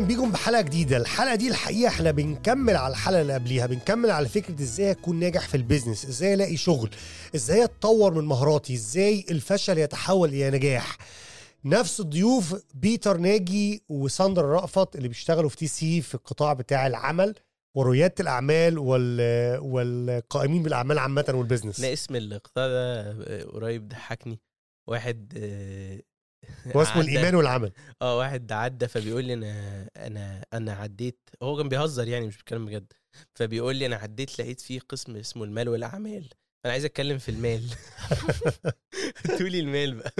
أهلا بيكم بحلقة جديدة. الحلقة دي الحقيقة إحنا بنكمل على الحلقة اللي قبليها بنكمل على فكرة إزاي اكون ناجح في ال business إزاي الاقي شغل إزاي اتطور من مهاراتي إزاي الفشل يتحول إلى نجاح. نفس الضيوف بيتر ناجي وساندرا رأفت اللي بيشتغلوا في TC في القطاع بتاع العمل ورياده الأعمال وال... والقائمين بالأعمال عامة وال business. أنا اسم القطاع ده قريب ضحكني. واحد آه، هو اسمه الإيمان والعمل. آه واحد عدى فبيقول لي أنا أنا أنا عديت. هو كان بيهزر يعني مش بيتكلم بجد. فبيقول لي أنا عديت لقيت فيه قسم اسمه المال والأعمال. أنا عايز أتكلم في المال. تقولي المال بقى.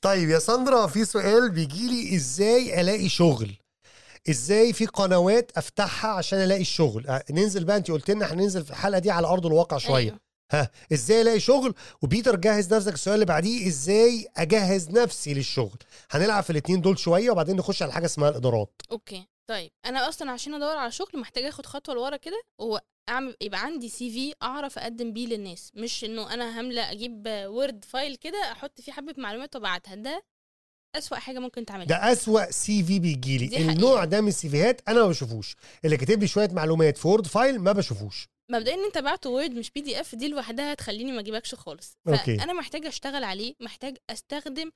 طيب يا ساندرا في سؤال بيجي لي إزاي ألاقي شغل؟ إزاي في قنوات أفتحها عشان ألاقي الشغل؟ آه، ننزل بقى انت قلت لنا هننزل في الحلقة دي على أرض الواقع شوية. أيوة. ها إزاي ألاقي شغل؟ وبيتر جهز نفسك السؤال اللي بعديه إزاي أجهز نفسي للشغل؟ هنلعب في الاثنين دول شوية وبعدين نخش على حاجة اسمها الإدارات. okay. طيب أنا أصلا عشان أدور على شغل محتاجه آخد خطوة لورا كده وأعمل يبقى عندي CV أعرف أقدم بيه للناس. مش إنه أنا هملأ أجيب Word file كده أحط فيه حبة معلومات وأبعتها. ده أسوأ حاجة ممكن تعملها. ده أسوأ CV بيجي لي. النوع ده من ال CV هات أنا ما بشوفوش. اللي كاتب لي شوية معلومات في Word file ما بشوفوش. مبدئيا إن أنت بعته Word مش PDF دي لوحدها هتخليني ما أجيبكش خالص. Okay. فأنا محتاجه أشتغل عليه محتاج أستخدم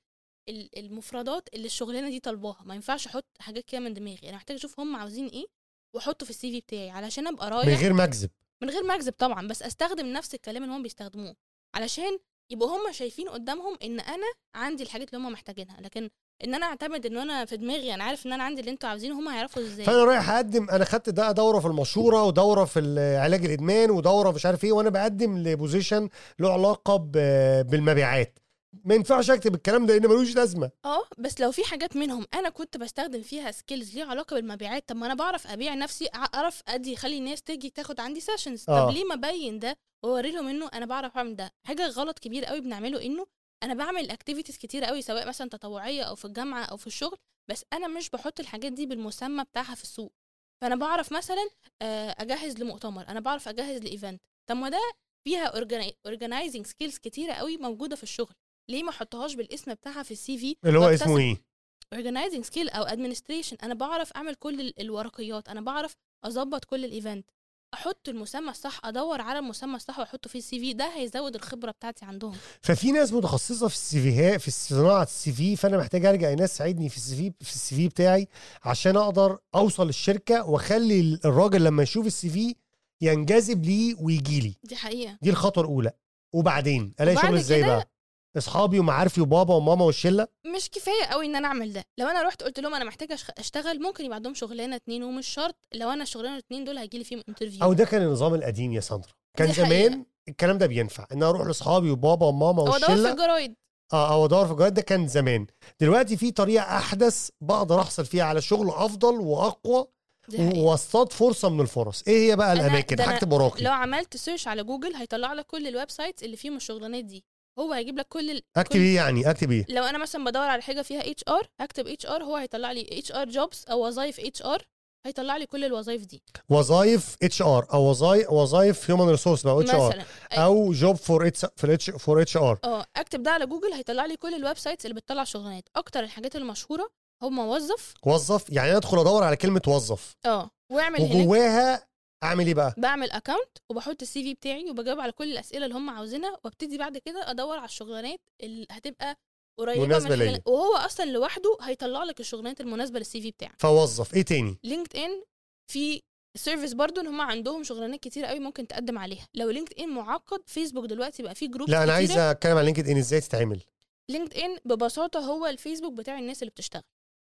ال- المفردات اللي الشغلانة دي طالباها. ما ينفعش أحط حاجات كده من دماغي. أنا محتاجه أشوف هم عاوزين إيه وأحطه في ال CV بتاعي علشان أبقى رايح من غير ما اكذب من غير ما اكذب طبعا بس أستخدم نفس الكلام اللي هم بيستخدموه علشان يبقوا هم شايفين قدامهم إن أنا عندي الحاجات اللي هم محتاجينها. لكن إن أنا أعتمد إن أنا في دماغي أنا عارف إن أنا عندي اللي أنتوا عاوزينه هم هيعرفوا إزاي. فأنا رايح أقدم أنا خدت ده دورة في المشوره ودورة في علاج الإدمان ودورة مش عارف إيه وأنا بقدم ل position له علاقة بالمبيعات. ما ينفعش أكتب الكلام ده لأن ملوش لازمة. آه بس لو في حاجات منهم أنا كنت بستخدم فيها skills ليها علاقة بالمبيعات طب ما أنا بعرف أبيع نفسي أعرف أدي أخلي الناس تيجي تاخد عندي sessions آه. طب ليه ما أبين ده واوري لهم إنه أنا بعرف أعمل ده؟ حاجة غلط كبير قوي بنعمله إنه أنا بعمل activities كتير قوي سواء مثلا تطوعية أو في الجامعة أو في الشغل بس أنا مش بحط الحاجات دي بالمسمى بتاعها في السوق. فأنا بعرف مثلا آه، أجهز لمؤتمر أنا بعرف أجهز ل event طب ما ده فيها organizing skills كتيرة قوي موجودة في الشغل. ليه ما أحطهاش بالاسم بتاعها في ال CV؟ اللي هو اسمه إيه؟ organizing skill أو administration. أنا بعرف أعمل كل ال- الورقيات. أنا بعرف أظبط كل ال event أحط المسمى الصح أدور على المسمى الصح وأحطه في ال CV ده هيزود الخبرة بتاعتي عندهم. ففي ناس متخصصة في ال CV هات في صناعة ال CV فأنا محتاج ارجع ناس تساعدني في ال CV في ال CV بتاعي عشان أقدر أوصل للشركة وأخلي الراجل لما يشوف ال CV ينجذب ليه ويجي لي دي حقيقة. دي الخطوة الأولى. وبعدين ألاقي شغل إزاي بقى؟ اصحابي ومعارفي وبابا وماما والشلة؟ مش كفاية قوي إن أنا أعمل ده. لو أنا رحت قلت لهم أنا محتاجة أشتغل ممكن يبقى عندهم شغلانة اتنين ومش شرط. لو أنا الشغلانة الاتنين دول هيجي لي فيهم interview أو ده كان النظام القديم يا ساندرا. كان زمان. الكلام ده بينفع. إن أنا أروح لاصحابي وبابا وماما أو أدور في والشلة. الجرايد آه أو أدور في الجرايد ده كان زمان. دلوقتي في طريقة أحدث بقدر أحصل فيها على شغل أفضل وأقوى. واصطاد فرصة من الفرص. إيه هي بقى الأماكن؟ هكتب وراكي. لو عملت search على جوجل هيطلع لك كل ال websites اللي فيهم الشغلانات دي. هو هيجيب لك كل ال... أكتب إيه يعني؟ أكتب إيه؟ لو أنا مثلا بدور على حاجة فيها HR هكتب HR هو هيطلع لي HR jobs أو وظايف HR هيطلع لي كل الوظايف دي. وظايف HR أو وظايف وظايف human resource بقى HR أو job for H في الاتش فور اتش ار آه أكتب ده على جوجل هيطلع لي كل ال websites اللي بتطلع شغلانات. أكتر الحاجات المشهورة هم وظف وظف يعني أنا أدخل أدور على كلمة وظف. آه وأعمل وجواها أعمل إيه بقى؟ بعمل account وبحط ال CV بتاعي وبجاوب على كل الأسئلة اللي هم عاوزينها وأبتدي بعد كده أدور على الشغلانات اللي هتبقى قريبة مناسبة من ليا. وهو أصلا لوحده هيطلع لك الشغلانات المناسبة لل CV بتاعك. فوظف. إيه تاني؟ LinkedIn في service برضو إن هم عندهم شغلانات كتير قوي ممكن تقدم عليها. لو LinkedIn معقد فيسبوك دلوقتي بقى فيه group لا أنا عايز أتكلم عن LinkedIn إزاي تتعمل. LinkedIn ببساطة هو الفيسبوك بتاع الناس اللي بتشتغل.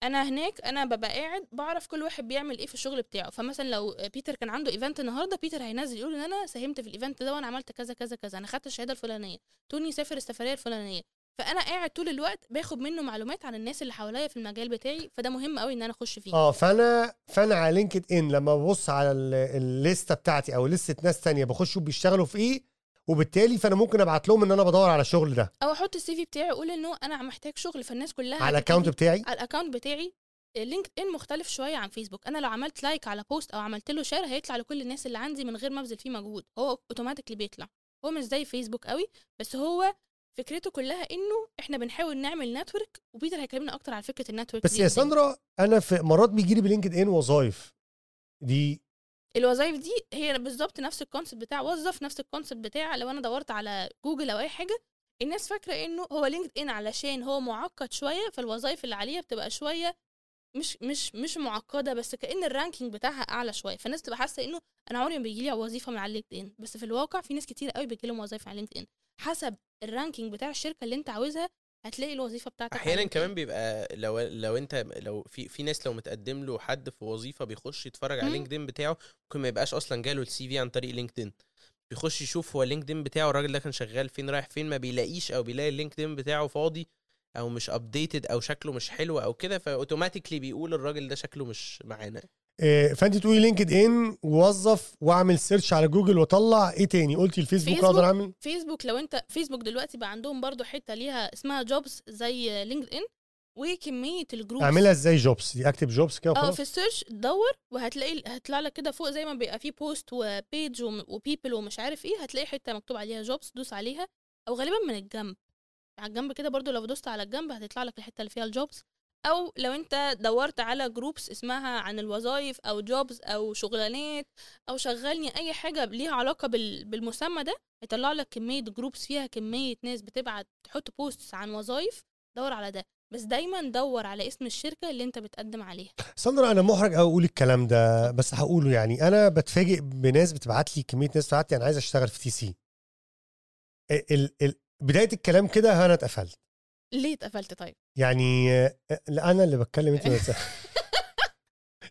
أنا هناك أنا ببقى قاعد بعرف كل واحد بيعمل إيه في الشغل بتاعه. فمثلا لو بيتر كان عنده event النهارده بيتر هينزل يقول إن أنا ساهمت في ال event ده وأنا عملت كذا كذا كذا. أنا خدت الشهادة الفلانية. توني سافر السفرية الفلانية. فأنا قاعد طول الوقت باخد منه معلومات عن الناس اللي حواليا في المجال بتاعي. فده مهم قوي إن أنا أخش فيه. آه فأنا فأنا على LinkedIn لما ببص على ال- الليستة بتاعتي أو لسته ناس تانية بخش بيشتغلوا في إيه وبالتالي فأنا ممكن أبعت لهم إن أنا بدور على الشغل ده. أو أحط ال CV بتاعي أقول إنه أنا محتاج شغل فالناس كلها على ال account بتاعي؟ على ال account بتاعي. LinkedIn مختلف شوية عن فيسبوك. أنا لو عملت like على post أو عملت له share هيطلع لكل الناس اللي عندي من غير ما أبذل فيه مجهود. هو automatically بيطلع. هو مش زي فيسبوك قوي بس هو فكرته كلها إنه إحنا بنحاول نعمل network وبيتر هيكلمنا أكتر على فكرة ال network بس يا. ساندرا أنا في مرات بيجي لي ب LinkedIn وظايف. دي الوظائف دي هي بالظبط نفس ال concept بتاع وظف نفس ال concept بتاع لو أنا دورت على جوجل أو أي حاجة الناس فاكرة إنه هو LinkedIn علشان هو معقد شوية فالوظائف اللي عليها بتبقى شوية مش مش مش معقدة بس كأن ال ranking بتاعها أعلى شوية. فالناس تبقى حاسة إنه أنا عمري ما بيجي لي وظيفة من على LinkedIn بس في الواقع في ناس كتير قوي بيجي لهم وظايف على LinkedIn حسب ال ranking بتاع الشركة اللي أنت عاوزها هتلاقي الوظيفة بتاعتك أحيانا. كمان بيبقى لو لو أنت لو في في ناس لو متقدم له حد في وظيفة بيخش يتفرج على. LinkedIn بتاعه ممكن ما يبقاش أصلا جاله ال CV عن طريق LinkedIn بيخش يشوف هو LinkedIn بتاعه الراجل ده كان شغال فين رايح فين ما بيلاقيش أو بيلاقي ال LinkedIn بتاعه فاضي أو مش updated أو شكله مش حلو أو كده ف automatically بيقول الراجل ده شكله مش معانا فانت تقولي LinkedIn وظف واعمل search على جوجل واطلع إيه تاني؟ قلتي ال Facebook Facebook. أقدر أعمل؟ فيسبوك لو انت فيسبوك دلوقتي بقى عندهم برضو حتة ليها اسمها jobs زي LinkedIn وكمية ال groups. أعملها إزاي jobs؟ دي اكتب jobs كده آه في ال search دور وهتلاقي هيطلع لك كده فوق زي ما بيبقى فيه post و page و people ومش عارف إيه هتلاقي حتة مكتوب عليها jobs دوس عليها أو غالبا من الجنب. على الجنب كده برضو لو دوست على الجنب هتطلع لك الحتة اللي فيها ال jobs. أو لو أنت دورت على groups اسمها عن الوظائف أو jobs أو شغلانات أو شغلني أي حاجة ليها علاقة بال- بالمسمى ده هيطلع لك كمية groups فيها كمية ناس بتبعت تحط posts عن وظائف دور على ده. بس دايما دور على اسم الشركة اللي أنت بتقدم عليها. ساندرا أنا محرج قوي أقول الكلام ده بس هقوله يعني. أنا بتفاجئ بناس بتبعت لي كمية ناس بتبعت لي أنا عايز أشتغل في TC ال ال بداية الكلام كده أنا اتقفلت. ليه اتقفلت طيب؟ يعني آه، لا أنا اللي بتكلم أنت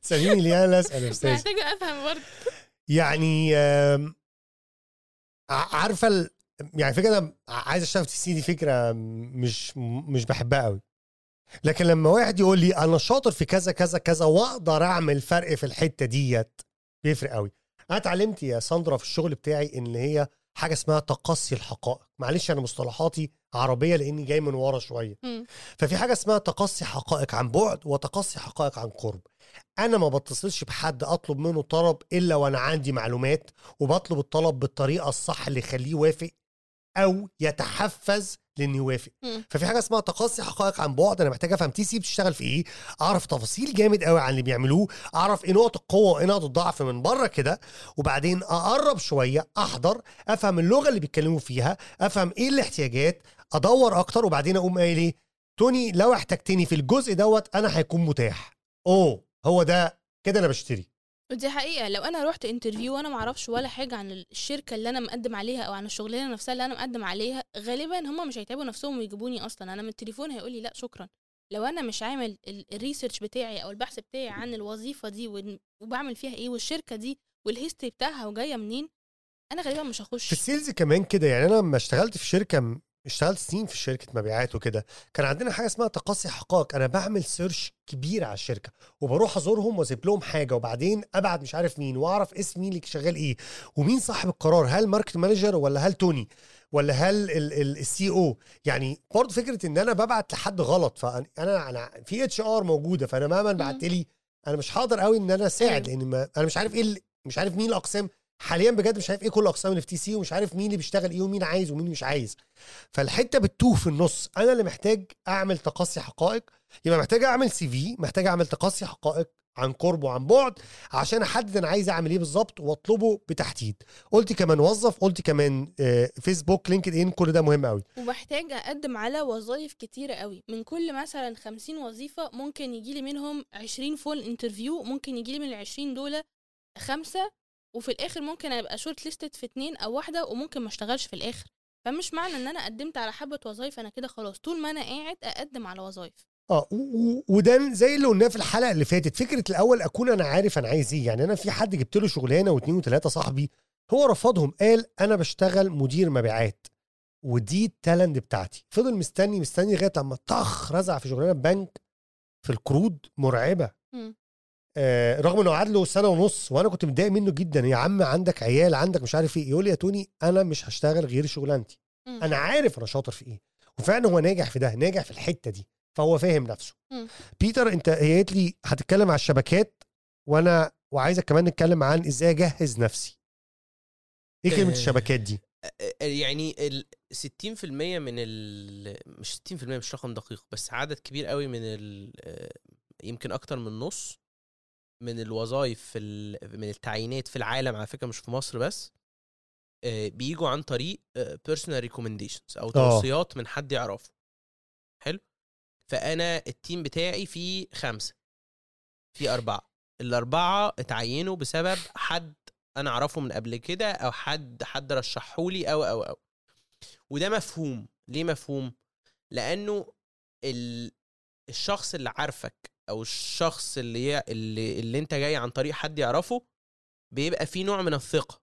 تساليني ليه أنا اللي أسأل أستاذ. محتاجة أفهم برضه. يعني عارفة. يعني فكرة أنا عايز اشتغل في TC دي فكرة مش مش بحبها قوي لكن لما واحد يقول لي أنا شاطر في كذا كذا كذا وأقدر أعمل فرق في الحتة ديت بيفرق قوي أنا اتعلمت يا ساندرا في الشغل بتاعي إن هي حاجة اسمها تقصي الحقائق. معلش أنا مصطلحاتي عربية لأني جاي من ورا شوية. مم. ففي حاجة اسمها تقصي حقائق عن بعد وتقصي حقائق عن قرب. أنا ما بتصلش بحد أطلب منه طلب إلا وأنا عندي معلومات وبطلب الطلب بالطريقة الصح اللي يخليه يوافق أو يتحفز لأنه يوافق. ففي حاجة اسمها تقصي حقائق عن بعد أنا محتاج أفهم تي سي بتشتغل في إيه أعرف تفاصيل جامد قوي عن اللي بيعملوه أعرف إيه نقط القوه وإيه نقط الضعف من بره كده وبعدين أقرب شوية أحضر أفهم اللغة اللي بيتكلموا فيها أفهم إيه الاحتياجات أدور أكتر وبعدين أقوم قايل إيه توني لو احتجتني في الجزء دوت أنا هيكون متاح. أوه هو ده كده أنا بشتري. ودي حقيقة. لو أنا رحت interview وأنا ما أعرفش ولا حاجة عن الشركة اللي أنا مقدم عليها أو عن الشغلانة نفسها اللي أنا مقدم عليها غالبا هم مش هيتعبوا نفسهم ويجيبوني أصلا. أنا من التليفون هيقول لي لأ شكرا. لو أنا مش عامل ال- ال research بتاعي أو البحث بتاعي عن الوظيفة دي وبعمل فيها إيه والشركة دي وال history بتاعها وجاية منين أنا غالبا مش في هخش ال sales كمان كده يعني أنا لما اشتغلت في شركة اشتغلت سنين في شركة مبيعات وكده. كان عندنا حاجة اسمها تقصي حقائق. أنا بعمل search كبير على الشركة وبروح أزورهم وأسيب لهم حاجة وبعدين أبعت مش عارف مين وأعرف اسم مين اللي شغال إيه ومين صاحب القرار. هل market manager ولا هل توني ولا هل ال CEO يعني برضه فكرة إن أنا ببعت لحد غلط. فأنا أنا في HR موجودة فأنا مهما بعت لي أنا مش هقدر قوي إن أنا أساعد. لأن ما أنا مش عارف إيه مش عارف مين الأقسام. حاليا بجد مش عارف إيه كل الاقسام اللي في TC ومش عارف مين اللي بيشتغل إيه ومين عايز ومين مش عايز. فالحتة بتوه في النص أنا اللي محتاج أعمل تقصي حقائق. يبقى محتاج أعمل CV محتاج أعمل تقصي حقائق عن قرب وعن بعد عشان أحدد أنا عايز أعمل إيه بالظبط وأطلبه بتحديد. قلت كمان وظف قلت كمان Facebook LinkedIn كل ده مهم قوي ومحتاج أقدم على وظائف كتيرة قوي من كل مثلا 50 وظيفة ممكن يجي لي منهم 20 فول interview ممكن يجي لي من ال 20 دول خمسة وفي الآخر ممكن أبقى shortlisted في اتنين أو واحدة وممكن ما أشتغلش في الآخر. فمش معنى إن أنا قدمت على حبة وظايف أنا كده خلاص طول ما أنا قاعد أقدم على وظايف. آه وده زي اللي قلناه في الحلقة اللي فاتت. فكرة الأول أكون أنا عارف أنا عايز إيه. يعني أنا في حد جبت له شغلانة واثنين وثلاثه صاحبي هو رفضهم قال أنا بشتغل مدير مبيعات ودي ال talent بتاعتي. فضل مستني مستني لغاية اما طخ رزع في شغلانة بنك في القروض مرعبة. مم. آه رغم إنه قعد له سنة ونص وأنا كنت متضايق منه جدا. يا عم عندك عيال عندك مش عارف إيه. يقول لي يا توني أنا مش هشتغل غير شغلانتي. أنا عارف أنا شاطر في إيه. وفعلا هو ناجح في ده ناجح في الحتة دي. فهو فاهم نفسه. مم. بيتر أنت هي قالت لي هتتكلم على الشبكات وأنا وعايزك كمان نتكلم عن إزاي أجهز نفسي. إيه كلمة آه. الشبكات دي؟ يعني ال... 60% من ال مش 60% مش رقم دقيق بس عدد كبير قوي من ال آه، يمكن أكتر من نص من الوظائف في ال- من التعيينات في العالم على فكرة مش في مصر بس آه، بيجوا عن طريق personal recommendations أو توصيات من حد يعرفه. حلو؟ فأنا ال team بتاعي فيه خمسة. في أربعة. الأربعة اتعينوا بسبب حد أنا أعرفه من قبل كده أو حد حد رشحهولي أو أو أو. وده مفهوم. ليه مفهوم؟ لأنه ال... الشخص اللي عارفك أو الشخص اللي. اللي اللي أنت جاي عن طريق حد يعرفه بيبقى فيه نوع من الثقة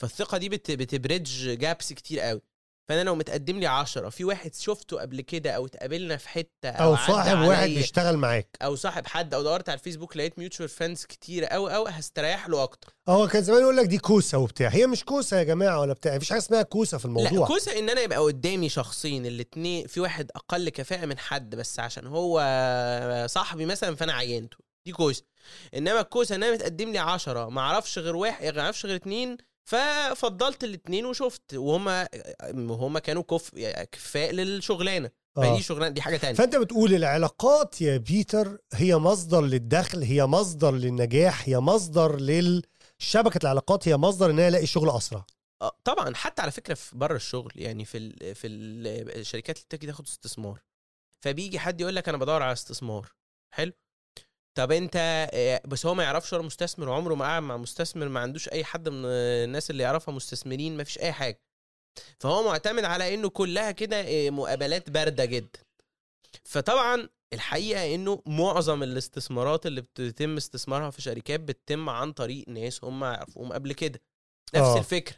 فالثقة دي بت... بت bridge gaps كتير قوي فانا لو متقدم لي عشرة في واحد شفته قبل كده أو اتقابلنا في حتة أو عدى صاحب واحد بيشتغل معاك. أو صاحب حد أو دورت على الفيسبوك لقيت mutual friends كتير قوي قوي هستريح له أكتر. هو كان زمان يقول لك دي كوسة وبتاع. هي مش كوسة يا جماعة ولا بتاع. مفيش حاجة اسمها كوسة في لا الموضوع. كوسة إن أنا يبقى قدامي شخصين الاتنين في واحد أقل كفاءة من حد بس عشان هو صاحبي مثلا فأنا عينته. دي كوسة. إنما الكوسة إن أنا متقدم لي عشرة ما أعرفش غير واحد ما أعرفش غير اتنين ففضلت الاتنين وشفت. وهما هما كانوا كف كفاء للشغلانة. آه. فدي شغلانة دي حاجة تانية. فأنت بتقول العلاقات يا بيتر هي مصدر للدخل هي مصدر للنجاح هي مصدر للشبكة العلاقات هي مصدر إن أنا ألاقي شغل أسرع. آه، طبعا. حتى على فكرة في بره الشغل يعني في ال في ال الشركات اللي بتيجي تاخد استثمار. فبيجي حد يقول لك أنا بدور على استثمار. حلو؟ طب انت آه، بس هو ما يعرفش ولا مستثمر وعمره ما قعد مع مستثمر ما عندوش أي حد من الناس اللي يعرفها مستثمرين ما فيش أي حاجة. فهو معتمد على إنه كلها كده آه، مقابلات باردة جدا. فطبعا الحقيقة إنه معظم الاستثمارات اللي بتتم استثمارها في شركات بتتم عن طريق ناس هم يعرفوهم قبل كده. نفس آه. الفكرة.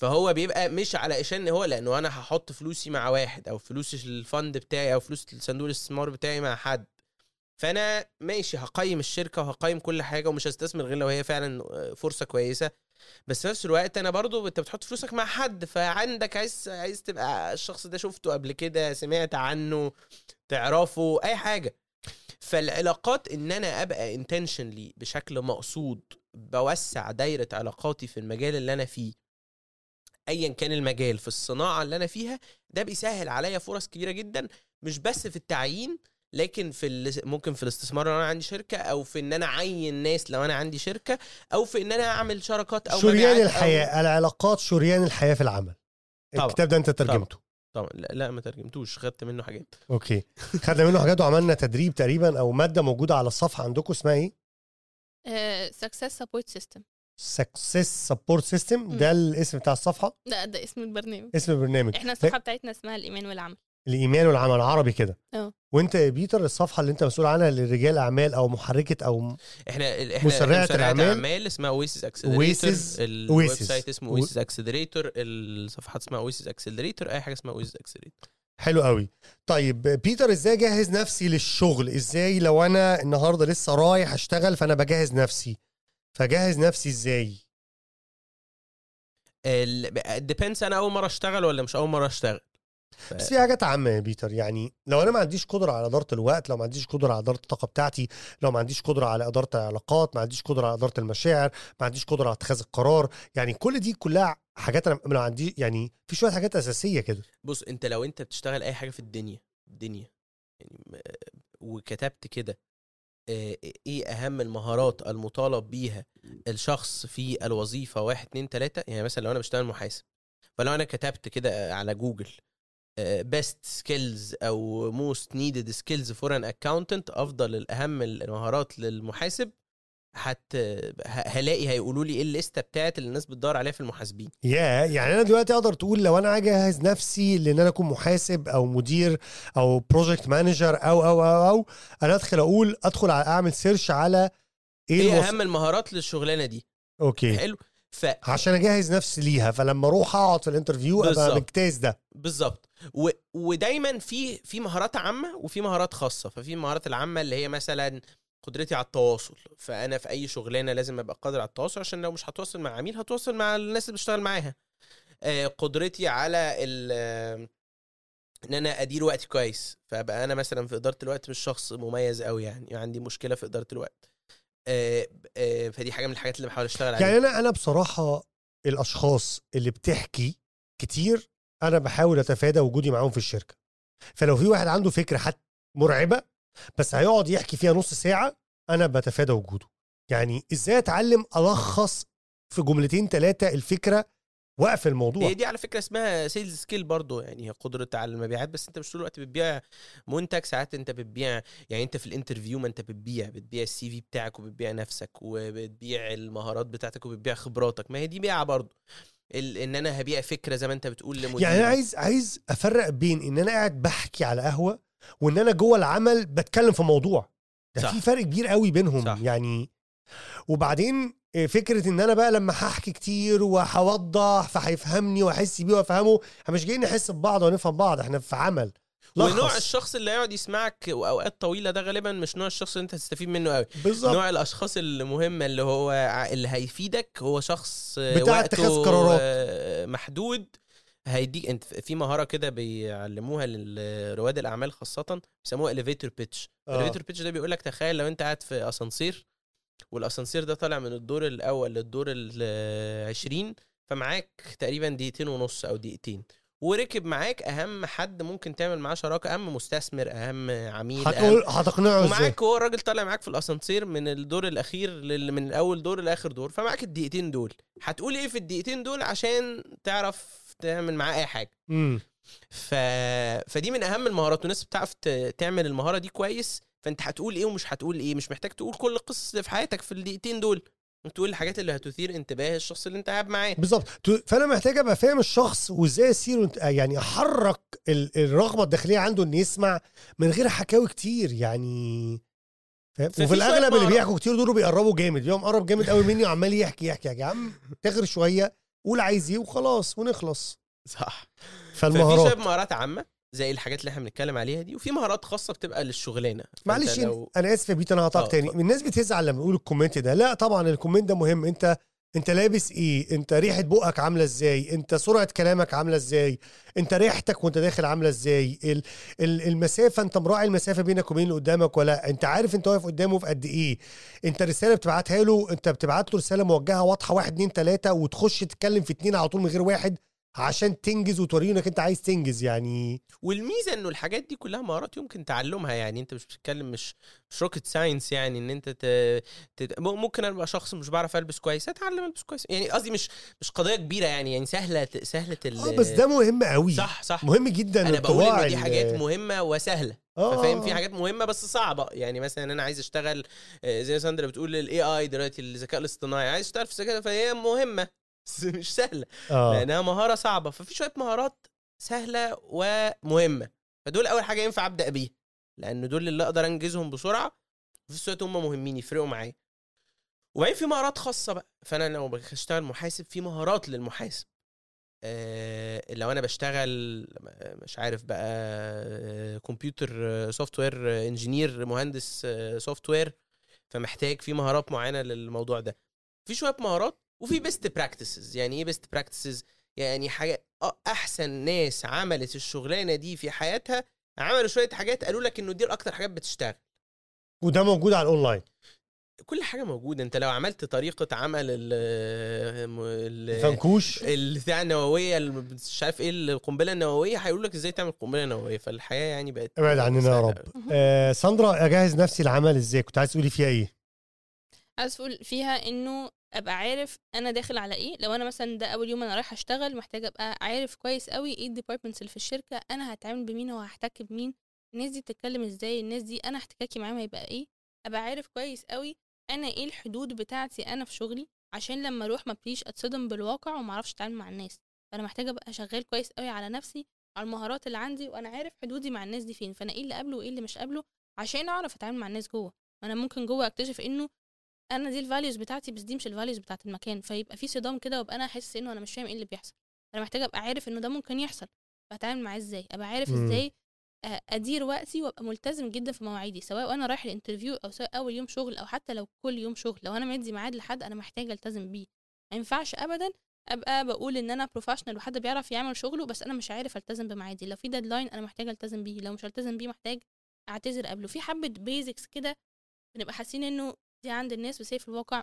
فهو بيبقى مش على عشان هو لأنه أنا هحط فلوسي مع واحد أو فلوس الفند بتاعي أو فلوس صندوق الاستثمار بتاعي مع حد. فأنا ماشي هقيم الشركة وهقيم كل حاجة ومش هستثمر غير لو هي فعلا فرصة كويسة. بس في نفس الوقت أنا برضو أنت بتحط فلوسك مع حد فعندك عايز عايز تبقى الشخص ده شفته قبل كده سمعت عنه تعرفه أي حاجة. فالعلاقات إن أنا أبقى انتشنلي بشكل مقصود بوسع دايرة علاقاتي في المجال اللي أنا فيه ايا كان المجال في الصناعة اللي أنا فيها ده بيسهل عليا فرص كبيرة جدا مش بس في التعيين لكن في ال- ممكن في الاستثمار لو أنا عندي شركة أو في إن أنا أعين ناس لو أنا عندي شركة أو في إن أنا أعمل شراكات أو شريان مبيعات أو- الحياة العلاقات شريان الحياة في العمل. طبعا. الكتاب ده أنت ترجمته. طبعا. لا, لا ما ترجمتوش. خدت منه حاجات. أوكي. خدنا منه حاجات وعملنا تدريب تقريبا أو مادة موجودة على الصفحة عندكم اسمها إيه؟ سكسس سبورت سيستم سكسس سبورت سيستم. ده الاسم بتاع الصفحة؟ ده ده اسم البرنامج. اسم البرنامج. إحنا الصفحة بتاعتنا اسمها الإيمان والعمل. الايمان والعمل عربي كده. آه. وأنت يا بيتر الصفحة اللي أنت مسؤول عنها لرجال أعمال أو محركة أو إحنا إحنا مسرعة إحنا الأعمال. اعمال اسمها Oasis Accelerator Oasis- ال web. site اسمه و- اويسيس اكسلريتور الصفحات اسمها Oasis Accelerator أي حاجة اسمها اويسيس اكسلريتور حلو قوي طيب بيتر إزاي أجهز نفسي للشغل؟ إزاي لو أنا النهارده لسه رايح أشتغل فأنا بجهز نفسي؟ فجهز نفسي إزاي؟ depends أنا أول مرة أشتغل ولا مش أول مرة أشتغل. ف- بس في حاجات عامة يا بيتر يعني لو أنا ما عنديش قدرة على إدارة الوقت لو ما عنديش قدرة على إدارة الطاقة بتاعتي لو ما عنديش قدرة على إدارة العلاقات ما عنديش قدرة على إدارة المشاعر ما عنديش قدرة على اتخاذ القرار يعني كل دي كلها حاجات أنا ما عندي يعني في شوية حاجات أساسية كده. بص أنت لو أنت بتشتغل أي حاجة في الدنيا الدنيا يعني وكتبت كده آه، إيه أهم المهارات المطالب بيها الشخص في الوظيفة واحد اتنين تلاتة؟ يعني مثلا لو أنا بشتغل محاسب فلو أنا كتبت كده على جوجل best skills أو most needed skills for an accountant أفضل الأهم المهارات للمحاسب. هت ه- هلاقي هيقولوا لي إيه ال list ة بتاعت اللي الناس بتدور عليها في المحاسبين. يا يعني أنا دلوقتي أقدر تقول لو أنا أجهز نفسي لإن أنا أكون محاسب أو مدير أو project manager أو أو أو أو أنا أدخل أقول أدخل على أعمل search على إيه, إيه الوص... أهم المهارات للشغلانة دي؟ أوكي. حلو. ف عشان أجهز نفسي ليها فلما أروح أقعد في ال interview أبقى. مجتاز ده. بالظبط. و... ودايما في في مهارات عامة وفي مهارات خاصة. ففي المهارات العامة اللي هي مثلا قدرتي على التواصل. فأنا في أي شغلانة لازم أبقى قادر على التواصل عشان لو مش هتواصل مع عميل هتواصل مع الناس اللي بشتغل معاها. آه، قدرتي على ال إن أنا أدير وقتي كويس. فأبقى أنا مثلا في إدارة الوقت مش شخص مميز قوي يعني. عندي مشكلة في إدارة الوقت. آه، آه، فدي حاجة من الحاجات اللي بحاول أشتغل عليها. يعني أنا أنا بصراحة الأشخاص اللي بتحكي كتير أنا بحاول أتفادى وجودي معاهم في الشركة. فلو في واحد عنده فكرة حتى مرعبة بس هيقعد يحكي فيها نص ساعة أنا بتفادى وجوده. يعني إزاي أتعلم ألخص في جملتين ثلاثة الفكرة واقف الموضوع؟ هي دي على فكرة اسمها sales skill برضو. يعني هي قدرة على المبيعات بس أنت مش طول الوقت بتبيع منتج ساعات أنت بتبيع يعني أنت في ال interview ما أنت بتبيع بتبيع ال CV بتاعك وبتبيع نفسك وبتبيع المهارات بتاعتك وبتبيع خبراتك. ما هي دي بيعة برضو. إن أنا هبيع فكرة زي ما أنت بتقول لمدير يعني أنا عايز عايز أفرق بين إن أنا قاعد بحكي على قهوة وإن أنا جوه العمل بتكلم في موضوع ده صح. في فرق كبير قوي بينهم صح. يعني وبعدين إيه، فكرة إن أنا بقى لما هحكي كتير وهوضح فهيفهمني واحس بيه وافهمه إحنا مش جايين نحس ببعض ونفهم بعض إحنا في عمل ونوع لخص. الشخص اللي هيقعد يسمعك اوقات طويلة ده غالبا مش نوع الشخص اللي انت هتستفيد منه قوي بالظبط نوع الأشخاص المهمه اللي هو اللي هيفيدك هو شخص بتاع اتخاذ قرارات. آه، محدود هيديك انت في مهارة كده بيعلموها لرواد الأعمال خاصة بيسموها elevator pitch. ال elevator pitch ده بيقول لك تخيل لو انت قاعد في أسانسير والأسانسير ده طالع من الدور الأول للدور ال 20 فمعاك تقريبا دقيقتين ونص أو دقيقتين وركب معاك أهم حد ممكن تعمل معاه شراكة أهم مستثمر أهم عميل هتقول هتقنعه إزاي؟ ومعاك هو الراجل طالع معاك في الأسانسير من الدور الأخير لل... من أول دور لآخر دور فمعاك الدقيقتين دول. هتقول إيه في الدقيقتين دول؟ عشان تعرف تعمل معاه أي حاجة. امم ف... فدي من أهم المهارات والناس بتعرف ت... تعمل المهارة دي كويس فأنت هتقول إيه ومش هتقول إيه مش محتاج تقول كل القصص اللي في حياتك في الدقيقتين دول. تقول الحاجات اللي هتثير انتباه الشخص اللي انت قاعد معاه. بالظبط. فأنا محتاج أبقى فاهم الشخص وإزاي اسير وإنت- يعني أحرك ال- الرغبة الداخلية عنده إنه يسمع من غير حكاوي كتير يعني فاهم وفي الأغلب اللي. بيحكوا كتير دول بيقربوا جامد. بيقوم قرب جامد قوي مني وعمال يحكي يحكي يا عم تغر شوية قول عايز إيه وخلاص ونخلص. صح. فالمهارات. شوية مهارات عامة زي الحاجات اللي إحنا بنتكلم عليها دي وفي مهارات خاصة بتبقى للشغلانة. معلش لو... أنا آسف يا بيتر أنا هقطعك آه، تاني. الناس بتزعل لما يقولوا ال comment ده. لا طبعا ال comment ده مهم. أنت أنت لابس إيه؟ أنت ريحة بقك عاملة إزاي؟ أنت سرعة كلامك عاملة إزاي؟ أنت ريحتك وأنت داخل عاملة إزاي؟ ال- ال- المسافة أنت مراعي المسافة بينك وبين اللي قدامك ولا؟ أنت عارف أنت واقف قدامه في قد إيه؟ أنت رسالة بتبعتها له أنت بتبعت له رسالة موجهة واضحة واحد اتنين تلاتة وتخش تتكلم في اتنين على طول من غير واحد. عشان تنجز وتوريه انك انت عايز تنجز يعني. والميزة انه الحاجات دي كلها مهارات يمكن تعلمها يعني. انت مش بتتكلم مش مش rocket science يعني ان انت ت... ت... ممكن أنا ابقى شخص مش بعرف البس كويس اتعلم البس كويس. يعني قصدي مش مش قضية كبيرة يعني يعني سهلة سهلة ال... آه بس ده مهم قوي. صح صح. مهم جدا أنا بقول ان دي حاجات مهمة وسهلة. آه، فاهم آه، في آه. حاجات مهمة بس صعبة. يعني مثلا أنا عايز أشتغل آه، زي ساندرا بتقول ال AI دلوقتي الذكاء الاصطناعي. عايز أشتغل في الذكاء فهي مهمة. بس مش سهلة آه. لأنها مهارة صعبة ففي شوية مهارات سهلة ومهمة فدول أول حاجة ينفع أبدأ بيها لأن دول اللي أقدر أنجزهم بسرعة وفي نفس الوقت هم مهمين يفرقوا معايا. وبعدين في مهارات خاصة بقى فأنا لو بشتغل محاسب في مهارات للمحاسب. آه لو أنا بشتغل مش عارف بقى آه، computer software engineer مهندس software فمحتاج في مهارات معينة للموضوع ده. في شوية مهارات وفي best practices يعني إيه best practices يعني حاجة آه، أحسن ناس عملت الشغلانة دي في حياتها عملوا شوية حاجات قالوا لك إنه دي أكتر حاجات بتشتغل. وده موجود على الاونلاين كل حاجة موجودة. أنت لو عملت طريقة عمل ال ال فنكوش البتاع النووية مش عارف إيه القنبلة النووية هيقول لك إزاي تعمل قنبلة نووية. فالحياة يعني بقت ابعد عننا يا رب. آه ساندرا أجهز نفسي العمل إزاي؟ كنت عايز تقولي فيها إيه؟ عايز أقول فيها إنه أبقى عارف أنا داخل على إيه. لو أنا مثلا ده أول يوم أنا رايح أشتغل محتاجة أبقى عارف كويس قوي إيه ال departments اللي في الشركة أنا هتعامل بمين وهحتك بمين الناس دي بتتكلم إزاي الناس دي أنا احتكاكي معاهم هيبقى إيه. أبقى عارف كويس قوي أنا إيه الحدود بتاعتي أنا في شغلي عشان لما أروح ما بقاش أتصدم بالواقع وما أعرفش أتعامل مع الناس. فأنا محتاجة أبقى شغال كويس قوي على نفسي على المهارات اللي عندي وأنا عارف حدودي مع الناس دي فين. فأنا إيه اللي قابله وإيه اللي مش قابله عشان أعرف أتعامل مع الناس جوه. أنا ممكن جوه أكتشف إنه أنا دي ال values بتاعتي بس دي مش ال values بتاعت المكان. فيبقى في صدام كده وأبقى أنا حاسس إنه أنا مش فاهم إيه اللي بيحصل. أنا محتاجة أبقى عارف إنه ده ممكن يحصل فأتعامل معاه إزاي؟ أبقى عارف مم. إزاي آه، أدير وقتي وأبقى ملتزم جدا في مواعيدي. سواء وأنا رايح ال interview أو سواء أول يوم شغل أو حتى لو كل يوم شغل. لو أنا مدي ميعاد لحد أنا محتاجة ألتزم بيه. ما ينفعش ابدا أبقى بقول إن أنا professional وحد بيعرف يعمل شغله بس أنا مش عارف ألتزم بميعادي. لو في deadline أنا محتاجة ألتزم بيه. لو مش هلتزم بيه محتاج أعتذر قبله. في حبة basics كده بنبقى حاسين إنه دي عند الناس بس هي في الواقع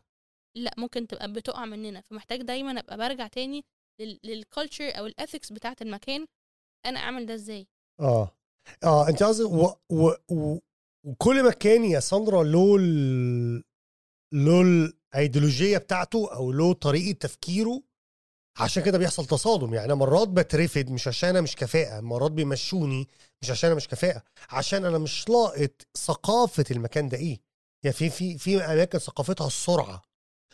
لأ ممكن تبقى بتقع مننا. فمحتاج دايما أبقى برجع تاني لل culture أو ال ethics بتاعت المكان أنا أعمل ده إزاي؟ آه. آه أنت قصدك و... و... و... وكل مكان يا ساندرا له. له الايديولوجية بتاعته أو له طريقة تفكيره؟ عشان كده بيحصل تصادم. يعني أنا مرات بترفد مش عشان أنا مش كفاءة مرات بيمشوني مش عشان أنا مش كفاءة. عشان أنا مش لاقط ثقافة المكان ده إيه؟ يعني في في في أماكن ثقافتها السرعة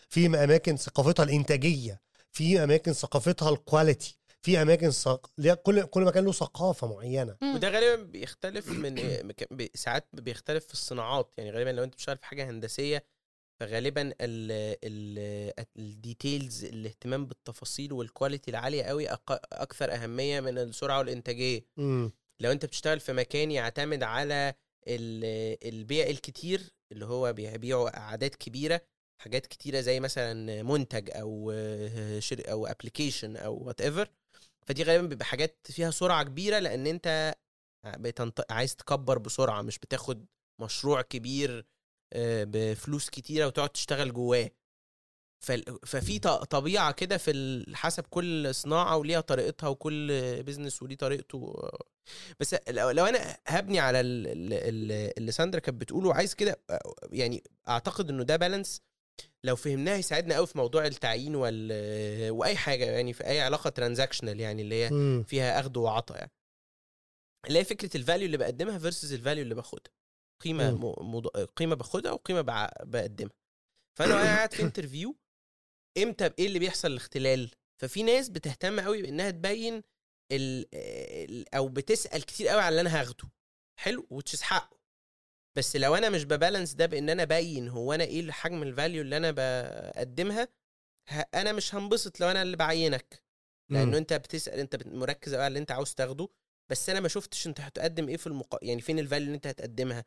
في أماكن ثقافتها الإنتاجية في أماكن ثقافتها ال quality في أماكن ثق... كل كل مكان له ثقافة معينة. وده غالبا بيختلف من ساعات بيختلف في الصناعات. يعني غالبا لو أنت بتشتغل في حاجة هندسية فغالبا ال ال ال details الاهتمام بالتفاصيل وال quality العالية قوي أق- أكثر أهمية من السرعة والإنتاجية. لو أنت بتشتغل في مكان يعتمد على ال- البيع الكتير اللي هو بيبيعوا أعداد كبيرة حاجات كتيرة زي مثلا منتج أو شر أو application أو whatever فدي غالبا بيبقى حاجات فيها سرعة كبيرة لأن أنت بتنط... عايز تكبر بسرعة مش بتاخد مشروع كبير آه، بفلوس كتيرة وتقعد تشتغل جواه. ففي طبيعة كده في حسب كل صناعة وليها طريقتها وكل business وليه طريقته. بس لو, أنا هبني على ال- ال- ال- اللي ساندرا كانت بتقوله عايز كده يعني أعتقد إنه ده balance لو فهمناه هيساعدنا قوي في موضوع التعيين وال وأي حاجة يعني في أي علاقة transactional يعني اللي هي فيها أخذ وعطاء يعني. اللي هي فكرة ال value اللي بقدمها versus ال value اللي باخدها. قيمة. م... مض... قيمة باخدها وقيمة. بقدمها. فأنا وأنا قاعد في interview إمتى إيه اللي بيحصل الاختلال؟ ففي ناس بتهتم قوي بإنها تبين ال... ال... أو بتسأل كتير قوي على اللي أنا هاخده. حلو؟ وتشيز حقه. بس لو أنا مش ب balance ده بإن أنا أبين هو أنا إيه حجم ال value اللي أنا بقدمها. أنا مش هنبسط لو أنا اللي بعينك. لأنه أنت بتسأل أنت مركز قوي على اللي أنت عاوز تاخده بس أنا ما شفتش أنت هتقدم إيه في المق... يعني فين ال value اللي أنت هتقدمها.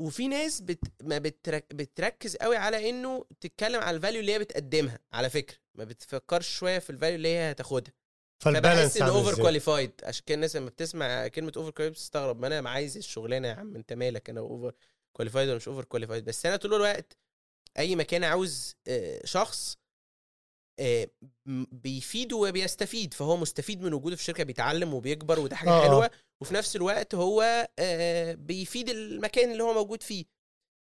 وفي ناس بت... ما بترك... بتركز قوي على انه تتكلم على ال value اللي هي بتقدمها على فكرة. ما بتفكرش شوية في ال value اللي هي هتاخدها. فبحس فال balance ان over؟ qualified عشان كده الناس لما بتسمع كلمة over qualified بتستغرب ما أنا عايز الشغلانة يا عم أنت مالك؟ أنا over qualified ولا مش over qualified بس أنا طول الوقت أي مكان عاوز آه، شخص آه، بيفيد وبيستفيد. فهو مستفيد من وجوده في الشركة بيتعلم وبيكبر وده حاجة آه. حلوة. وفي نفس الوقت هو آه، بيفيد المكان اللي هو موجود فيه.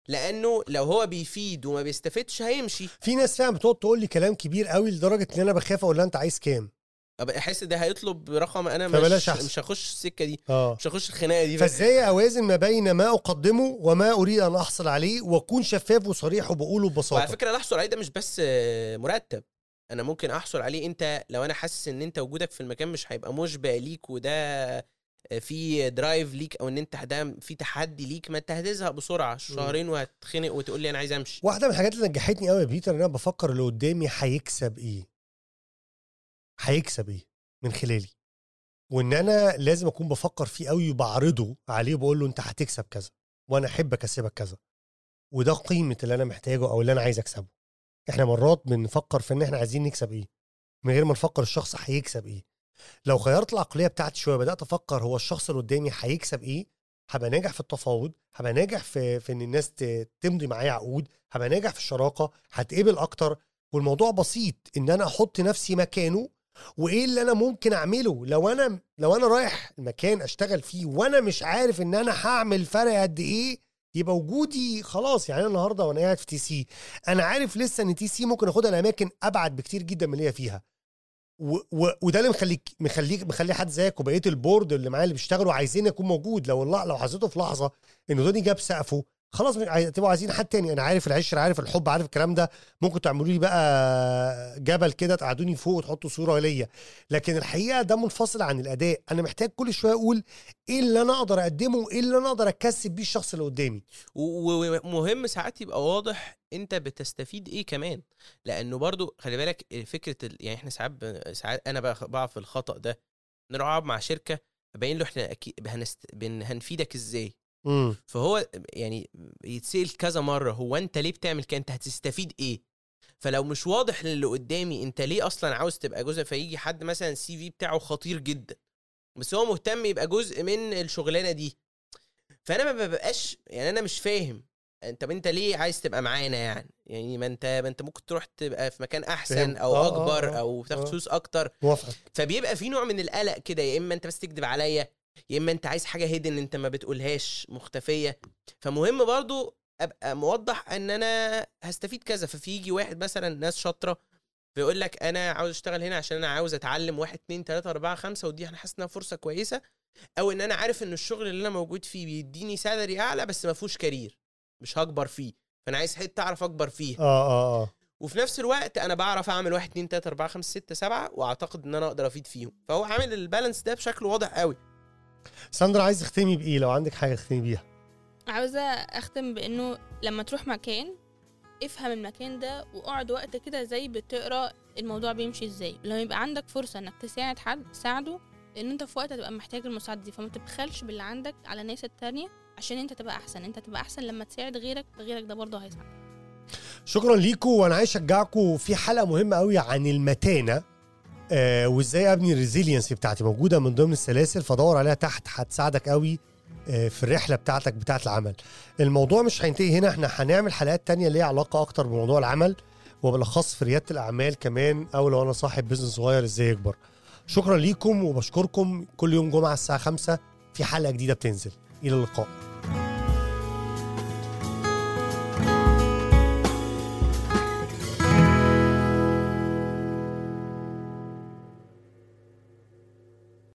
لأنه لو هو بيفيد وما بيستفدش هيمشي. في ناس فعلا بتقعد تقول لي كلام كبير قوي لدرجة إن أنا بخاف أقول لها أنت عايز كام. أحس ده هيطلب رقم أنا مش أحسن. مش هخش السكة دي. آه. مش هخش الخناقة دي فإزاي أوازن ما بين ما أقدمه وما أريد أن أحصل عليه وأكون شفاف وصريح وبقوله وعلى ببساطه فكرة اللي أحصل عليه ده مش بس آه، مرتب. أنا ممكن أحصل عليه أنت لو أنا حاسس إن أنت وجودك في المكان مش هيبقى مشبع ليك وده آه، في drive ليك أو إن أنت ده في تحدي ليك ما انت هتزهق بسرعة شهرين وهتخنق وتقول لي أنا عايز أمشي. واحدة من الحاجات اللي نجحتني قوي يا بيتر إن أنا بفكر اللي قدامي هيكسب إيه. هيكسب إيه من خلالي. وإن أنا لازم أكون بفكر فيه قوي وبعرضه عليه وبقول له أنت هتكسب كذا وأنا أحب أكسبك كذا. وده قيمة اللي أنا محتاجه أو اللي أنا عايز أكسبه. إحنا مرات بنفكر في إن إحنا عايزين نكسب إيه من غير ما نفكر الشخص هيكسب إيه. لو غيرت العقلية بتاعتي شوية بدأت أفكر هو الشخص اللي قدامي هيكسب إيه؟ هبقى ناجح في التفاوض هبقى ناجح في في إن الناس تمضي معايا عقود هبقى ناجح في الشراكة هتقبل أكتر. والموضوع بسيط إن أنا أحط نفسي مكانه وإيه اللي أنا ممكن أعمله؟ لو أنا لو أنا رايح المكان أشتغل فيه وأنا مش عارف إن أنا هعمل فرق قد إيه يبقى وجودي خلاص يعني أنا النهارده وأنا قاعد في TC أنا عارف لسه إن TC ممكن اخدها لأماكن أبعد بكتير جدا من اللي هي فيها. و وده اللي مخليك مخليك مخلي حد زيك وبقية ال board اللي معايا اللي بيشتغلوا عايزين يكون موجود. لو الله لو حسيته في لحظة إن دوري جاب سقفه خلاص مش عايز- تبقوا عايزين حد تاني. أنا عارف العشرة عارف الحب عارف الكلام ده. ممكن تعملوا لي بقى جبل كده تقعدوني فوق وتحطوا صورة ليا. لكن الحقيقة ده منفصل عن الأداء. أنا محتاج كل شوية أقول إيه اللي أنا أقدر أقدمه وإيه اللي أنا أقدر أكسب بيه الشخص اللي قدامي. ومهم ساعات يبقى واضح أنت بتستفيد إيه كمان. لأنه برضو خلي بالك فكرة ال... يعني إحنا ساعات. ساعات أنا بقى بقع في الخطأ ده. نروح مع شركة ابين له إحنا أكيد هنست... هنفيدك إزاي؟ امم فهو يعني يتسأل كذا مرة هو أنت ليه بتعمل كده؟ أنت هتستفيد إيه؟ فلو مش واضح للي قدامي أنت ليه أصلا عاوز تبقى جزء فيجي حد مثلا السي في بتاعه خطير جدا. بس هو مهتم يبقى جزء من الشغلانة دي. فأنا ما ببقاش يعني أنا مش فاهم. طب أنت ليه عايز تبقى معانا يعني؟ يعني ما انت ما أنت ممكن تروح تبقى في مكان أحسن. أو آه، آه، أكبر آه. أو تاخد. فلوس أكتر. موافقك. فبيبقى في نوع من القلق كده يا إما أنت بس تكذب عليا يا إما أنت عايز حاجة hidden أنت ما بتقولهاش مختفية. فمهم برضو أبقى موضح إن أنا هستفيد كذا. ففي يجي واحد مثلا ناس شاطرة بيقول لك أنا عاوز أشتغل هنا عشان أنا عاوز أتعلم واحد اتنين تلاتة أربعة خمسة ودي أنا حاسس إنها فرصة كويسة. أو إن أنا عارف إن الشغل اللي أنا موجود فيه بيديني salary أعلى بس ما فيهوش career مش هكبر فيه. فأنا عايز حتة أعرف أكبر فيها. آه آه آه. وفي نفس الوقت أنا بعرف أعمل واحد اتنين تلاتة أربعة خمسة ستة سبعة وأعتقد إن أنا أقدر أفيد فيهم. فهو عامل ال balance ده بشكل واضح قوي. ساندرا عايز تختمي بإيه؟ لو عندك حاجة تختمي بيها. عاوزة أختم بإنه لما تروح مكان افهم المكان ده وأقعد وقت كده زي بتقرأ الموضوع بيمشي إزاي. لما يبقى عندك فرصة إنك تساعد حد ساعده لأن أنت في وقت هتبقى محتاج المساعدة دي. فما تبخلش باللي عندك على الناس التانية عشان أنت تبقى أحسن. أنت تبقى أحسن لما تساعد غيرك غيرك ده برضه هيساعدك. شكرا ليكم وأنا عايز اشجعكم في حلقة مهمة قوي عن المتانة. آه وازاي ابني ال resilience بتاعتي موجودة من ضمن السلاسل فدور عليها تحت هتساعدك قوي آه في الرحلة بتاعتك بتاعت العمل. الموضوع مش هينتهي هنا إحنا هنعمل حلقات تانية ليها علاقة أكتر بموضوع العمل وبالأخص في ريادة الأعمال كمان أو لو أنا صاحب business صغير إزاي يكبر. شكرا ليكم وبشكركم كل يوم جمعة الساعة 5 في حلقة جديدة بتنزل. إلى اللقاء.